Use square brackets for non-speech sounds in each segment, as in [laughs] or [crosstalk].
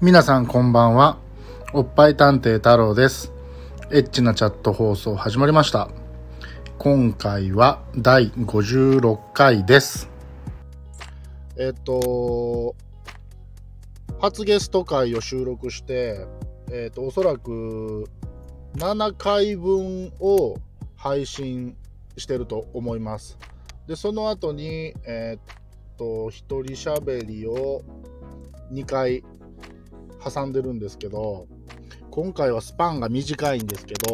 皆さんこんばんは。おっぱい探偵太郎です。エッチなチャット放送始まりました。今回は第56回です。えっと、初ゲスト回を収録して、えっと、おそらく7回分を配信してると思います。で、その後に、えっと、一人喋りを2回挟んでるんですけど、今回はスパンが短いんですけど、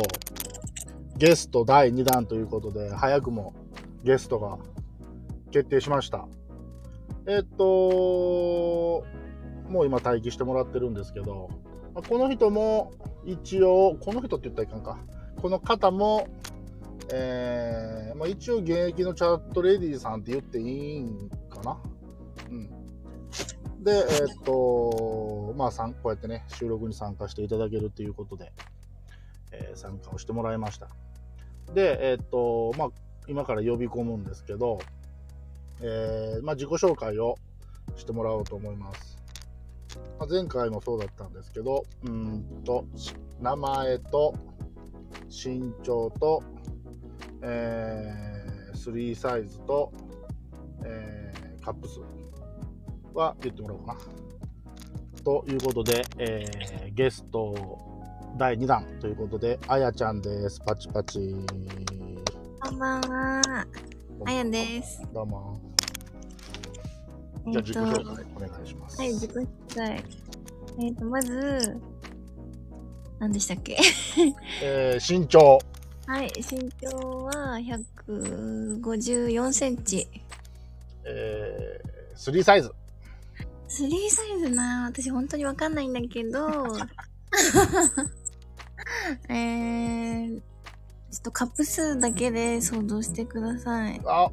ゲスト第2弾ということで、早くもゲストが決定しました。えっと、もう今待機してもらってるんですけど、この人も一応、この人って言ったらいかんか。この方も、えーまあ、一応現役のチャットレディさんって言っていいんかな。うん。で、えっと、まあ、こうやってね、収録に参加していただけるということで、えー参加をしてもらいました。で、えっと、まあ、今から呼び込むんですけど、えまあ、自己紹介をしてもらおうと思います。まあ、前回もそうだったんですけど、うんと、名前と身長と、えー、3サイズと、えーカップ数は言ってもらおうかな。ということで、えーゲスト第2弾ということで、あやちゃんです。パチパチ。こんばんは。あやです。どうも。じゃあ自己と、紹介お願いします。はい、自己紹介。えっ、と、まず、何でしたっけ？[laughs] えー身長。はい、身長は154センチ。えー、3サイズ。3サイズな、私本当にわかんないんだけど、[laughs] えー、ちょっとカップ数だけで想像してください。あ、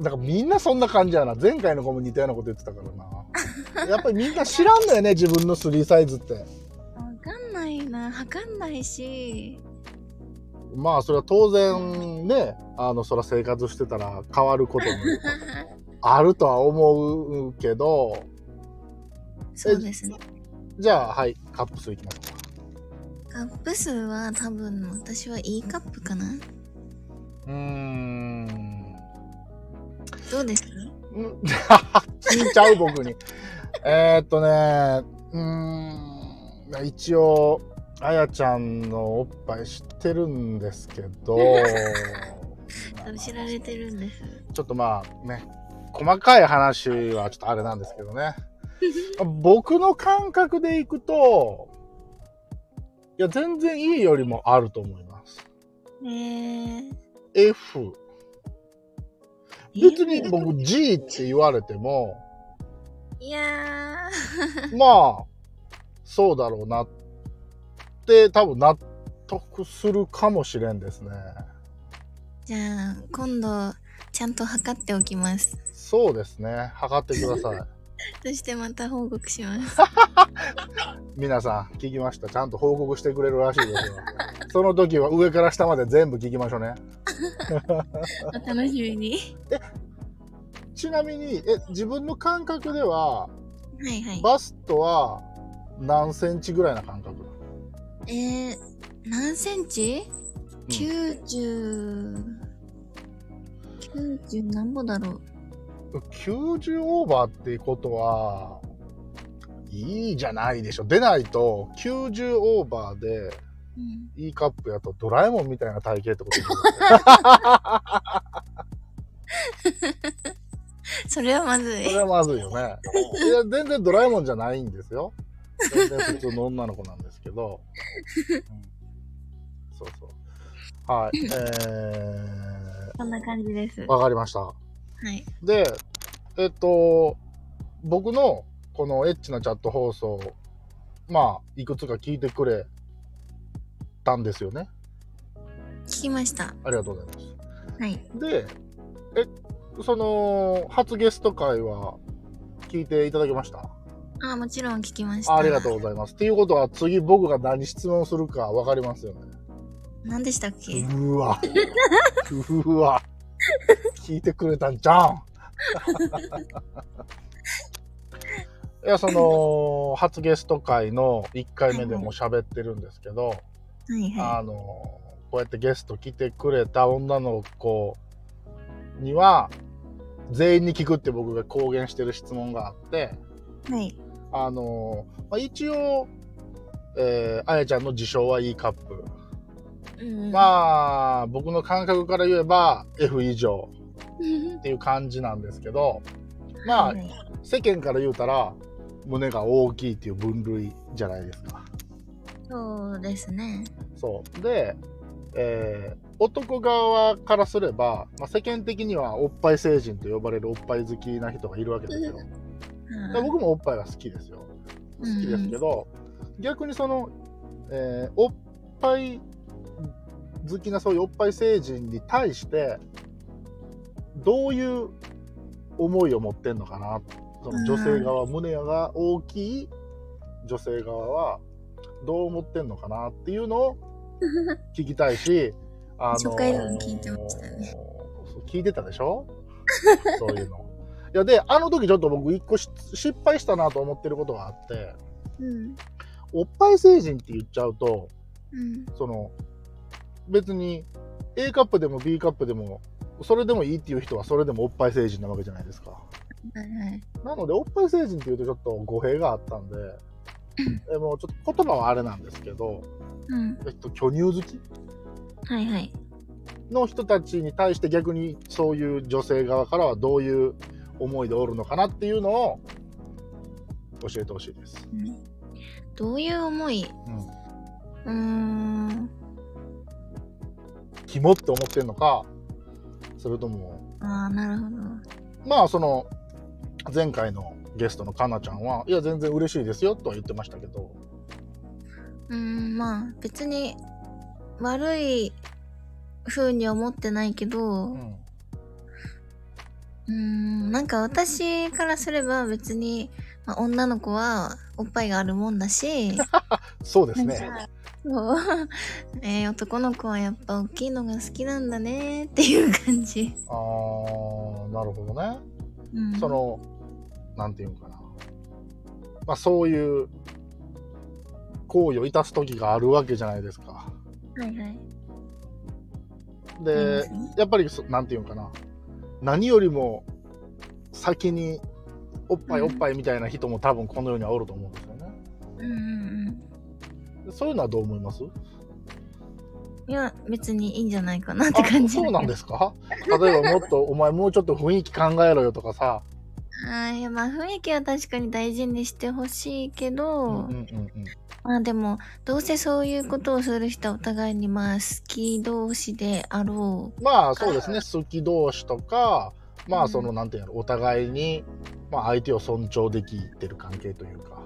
だからみんなそんな感じやな。前回の子も似たようなこと言ってたからな。[laughs] やっぱりみんな知らんだよね、自分の3サイズって。わかんないな、測んないし、まあ、それは当然ね、あの、そら生活してたら変わることもあるとは思うけど、そうですね。じゃあ、はい、カップ数いきましょカップ数は多分私は E カップかなうか。うーん。どうですか？ん聞いちゃう僕に。[laughs] えーっとね、うーん、一応、あやちゃんのおっぱい知ってるんですけど、[laughs] 知られてるんです。ちょっとまあね、細かい話はちょっとあれなんですけどね。僕の感覚でいくと、いや、全然いいよりもあると思います。えー、F。別に僕 G って言われても、いや [laughs] まあ、そうだろうなって多分納得するかもしれんですね。ー、じゃあ今度ちゃんと測っておきます。そうですね。測ってください。[laughs] そしてまた報告します。[laughs] 皆さん聞きました。ちゃんと報告してくれるらしいですよ。[laughs] その時は上から下まで全部聞きましょうね。お楽しみに。ちなみに、え、自分の感覚では、はいはい。バストは何センチぐらいな感覚えー、何センチ、うん ?90、90何歩だろう。90オーバーっていうことは、いいじゃないでしょ。でないと、90オーバーで、うん、E カップやとドラえもんみたいな体型ってことですよ [laughs] それはまずい。それはまずいよね。いや、全然ドラえもんじゃないんですよ。全然普通の女の子なんですけど。うん、そうそう。はい。えこんな感じです。ー、わかりました。はい。で、えっと、僕のこのエッチなチャット放送、まあ、いくつか聞いてくれたんですよね。聞きました。ありがとうございます。はい。で、え、その、初ゲスト会は聞いていただけました？あもちろん聞きました。あありがとうございます。っていうことは次僕が何質問するか分かりますよね。何でしたっけ？うわ。うわ。聞いてくれたんじゃん。いや、その、初ゲスト会の1回目でも喋ってるんですけど、はいはあの、こうやってゲスト来てくれた女の子には、全員に聞くって僕が公言してる質問があって、い。はい。あの、まあ、一応、えー、あやちゃんの自称はいいカップ。うんまあ、僕の感覚から言えば F 以上うん [laughs] っていう感じなんですけど、まあは、い世間から言うたら、胸が大きいっていう分類じゃないですか。そうですね。そう。で、えー男側からすれば、まあ、世間的にはおっぱい成人と呼ばれるおっぱい好きな人がいるわけですよ。で僕もおっぱいは好きですよ。好きですけど、逆にその、えーおっぱい好きなそういうおっぱい成人に対して、どういう思いを持ってんのかな。その女性側、胸が大きい女性側はどう思ってんのかなっていうのを聞きたいし、[laughs] あのー聞いてましたね聞いてたでしょ？[laughs] そういうの。いや、で、あの時ちょっと僕一個し失敗したなと思ってることがあって、うん。おっぱい成人って言っちゃうと、うん。その、別に A カップでも B カップでも、それでもいいっていう人はそれでもおっぱい成人なわけじゃないですか。はいはい。なので、おっぱい成人っていうとちょっと語弊があったんで、[laughs] えもうちょっと言葉はあれなんですけど、うん。えっと、巨乳好き？はいはい。の人たちに対して逆にそういう女性側からはどういう思いでおるのかなっていうのを教えてほしいです。うんどういう思い？うん。うーん。キモって思ってんのか、それとも、ああ、なるほど。まあその、前回のゲストのかなちゃんは、いや全然嬉しいですよとは言ってましたけど、うーん、まあ、別に、悪い風に思ってないけど、う。うんーん、なんか私からすれば別に、まあ、女の子はおっぱいがあるもんだし、[laughs] そうですね。そう [laughs] えー男の子はやっぱ大きいのが好きなんだねっていう感じ。あー、なるほどね。うん、その、なんていうんかな。まあそういう行為をいたす時があるわけじゃないですか。はいはい。で、やっぱりそ、なんていうんかな。何よりも先におっぱいおっぱいみたいな人も多分この世にはおると思うんですよね。うんうんうん。でそういうのはどう思います？いや、別にいいんじゃないかなって感あじ。そうなんですか？例えばもっと、お前もうちょっと雰囲気考えろよとかさ。あーいや、まあ雰囲気は確かに大事にしてほしいけど、うんうんうんうん。まあでも、どうせそういうことをする人はお互いにまあ好き同士であろまあそうですね、好き同士とか、まうんあその、なんていうの、お互いに、まあ相手を尊重できてる関係というか。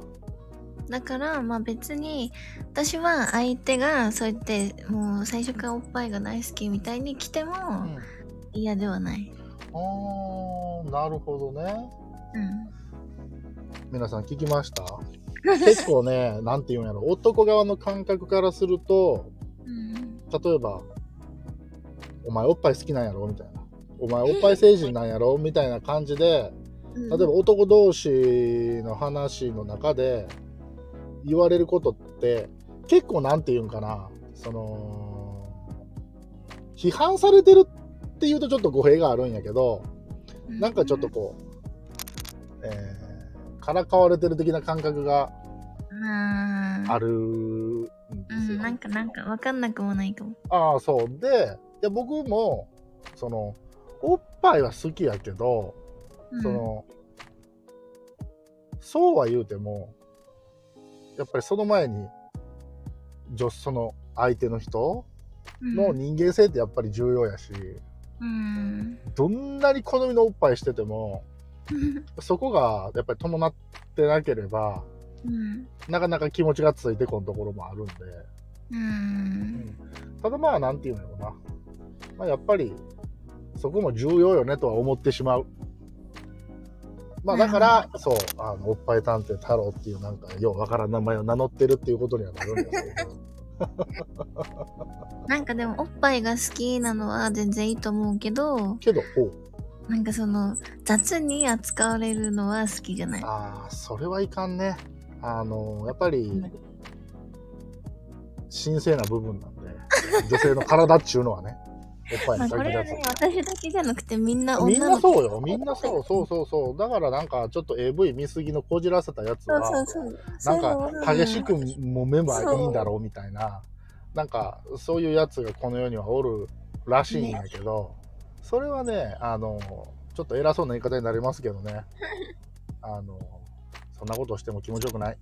う。だから、まあ別に、私は相手がそうやってもう最初からおっぱいが大好きみたいに来てもうん嫌ではない。あー、なるほどね。うん。皆さん聞きました？結構ね、[laughs] なんていうんやろ、男側の感覚からすると、うん。例えば、お前おっぱい好きなんやろみたいな。お前おっぱい成人なんやろ？みたいな感じで、例えば男同士の話の中で言われることって、結構なんていうんかな、その、批判されてるっていうとちょっと語弊があるんやけど、なんかちょっとこう、えー、からかわれてる的な感覚がうん、あるんでうん、すよ。なんかなんかわかんなくもないかも。ああ、そう。で、いや僕も、その、おっぱいは好きやけど、うん、その、そうは言うても、やっぱりその前に、女その相手の人の人間性ってやっぱり重要やし、うん。どんなに好みのおっぱいしてても、[laughs] そこがやっぱり伴ってなければ、うん。なかなか気持ちがついてこんところもあるんで、うん。ただまあ、なんていうのかな。まあ、やっぱり、そこも重要よねとは思ってしまう。まあ、だから、そう、あの、おっぱい探偵太郎っていうなんか、ようわからん名前を名乗ってるっていうことにはなるんですけど。[laughs] なんかでもおっぱいが好きなのは全然いいと思うけど、けど、おうなんかその、雑に扱われるのは好きじゃない。ああ、それはいかんね。あの、やっぱりうん、神聖な部分なんで、女性の体っちゅうのはね、おっぱいまあれはね、私だけじゃなくてみんなみん女の子。なそうよ。みんなそうそうそうそう。だからなんかちょっと AV 見すぎのこじらせたやつそうは、そうそう。なんか激しく揉めばいいんだろうみたいな、なんかそういうやつがこの世にはおるらしいんやけど、それはね、あの、ちょっと偉そうな言い方になりますけどね、[laughs] あの、そんなことしても気持ちよくない。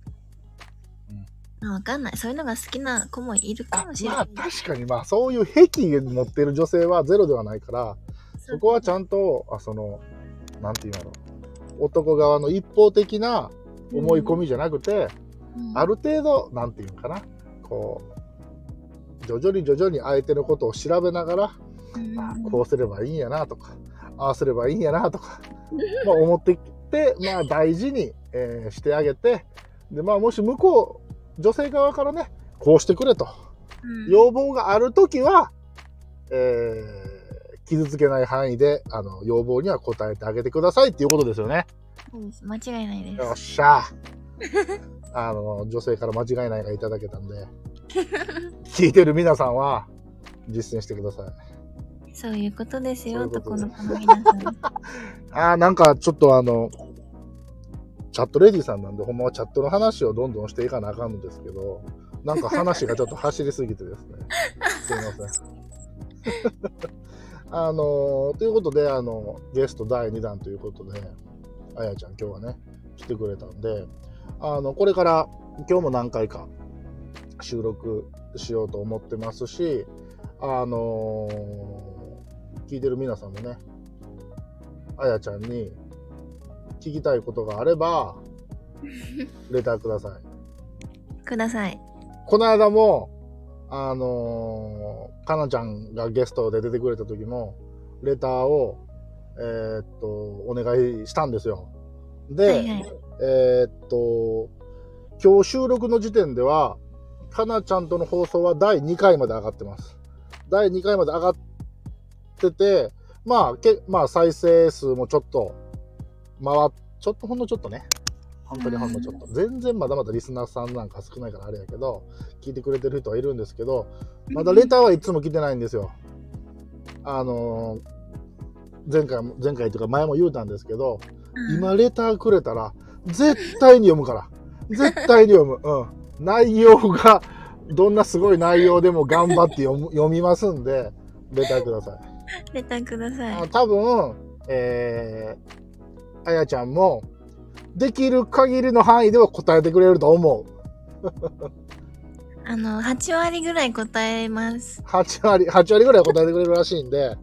まあわかんない。そういうのが好きな子もいるかあもしれない。まあ確かに。まあそういう癖持ってる女性はゼロではないから、そこはちゃんと、あその、なんていうの男側の一方的な思い込みじゃなくて、うん。ある程度、なんていうのかな、こう、徐々に徐々に相手のことを調べながら、うん。あこうすればいいんやなとか、ああすればいいんやなとか、まあ思ってきて、まあ大事に、えーしてあげて、で、まあもし向こう、女性側からね、こうしてくれと、うん要望があるときは、えー傷つけない範囲で、あの、要望には応えてあげてくださいっていうことですよね。そうです間違いないです。よっしゃ [laughs] あの、女性から間違いないがいただけたんで、聞いてる皆さんは実践してください。そういうことですよ、男の子の皆さん。[laughs] あーなんかちょっとあの、チャットレディさんなんで、ほんまはチャットの話をどんどんしていかなあかんのですけど、なんか話がちょっと走りすぎてですね。[laughs] すいません。[laughs] あのということで、あの、ゲスト第2弾ということで、あやちゃん今日はね、来てくれたんで、あの、これから今日も何回か収録しようと思ってますし、あの聞いてる皆さんもね、あやちゃんに聞きたいことがあれば、[laughs] レターください。ください。この間も、あのーかなちゃんがゲストで出てくれた時も、レターを、えーっと、お願いしたんですよ。で、はいはい。えーっと、今日収録の時点では、かなちゃんとの放送は第2回まで上がってます。第2回まで上がってて、まあ、けまあ、再生数もちょっと、回っ、ちょっとほんのちょっとね。本当にほんのちょっと。全然まだまだリスナーさんなんか少ないからあれやけど、聞いてくれてる人はいるんですけど、まだレターはいつも来てないんですよ。あのー前回も、前回というか前も言うたんですけど、うん今レターくれたら絶対に読むから絶対に読むうん内容がどんなすごい内容でも頑張って読む [laughs] 読みますんでレターくださいレターください。あ多分えー、あやちゃんもできる限りの範囲では答えてくれると思う [laughs] あの、8割ぐらい答えます。8割8割ぐらいは答えてくれるらしいんで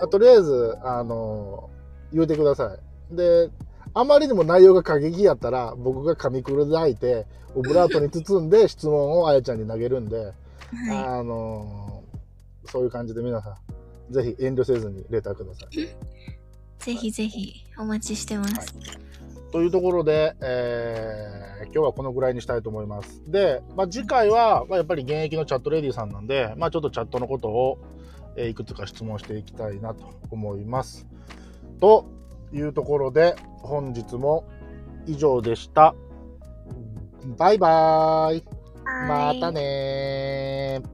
あとりあえずあの言うてくださいであまりにも内容が過激やったら僕が噛み砕いてオブラートに包んで [laughs] 質問をあやちゃんに投げるんで、はあのそういう感じで皆さんぜひ遠慮せずにレターください。[laughs] い。ぜひぜひお待ちしてます。というところで、えー今日はこのぐらいにしたいと思います。で、まあ、次回は、まあ、やっぱり現役のチャットレディさんなんで、まあ、ちょっとチャットのことを、えーいくつか質問していきたいなと思います。というところで、本日も以上でした。バイバーイ。またねー。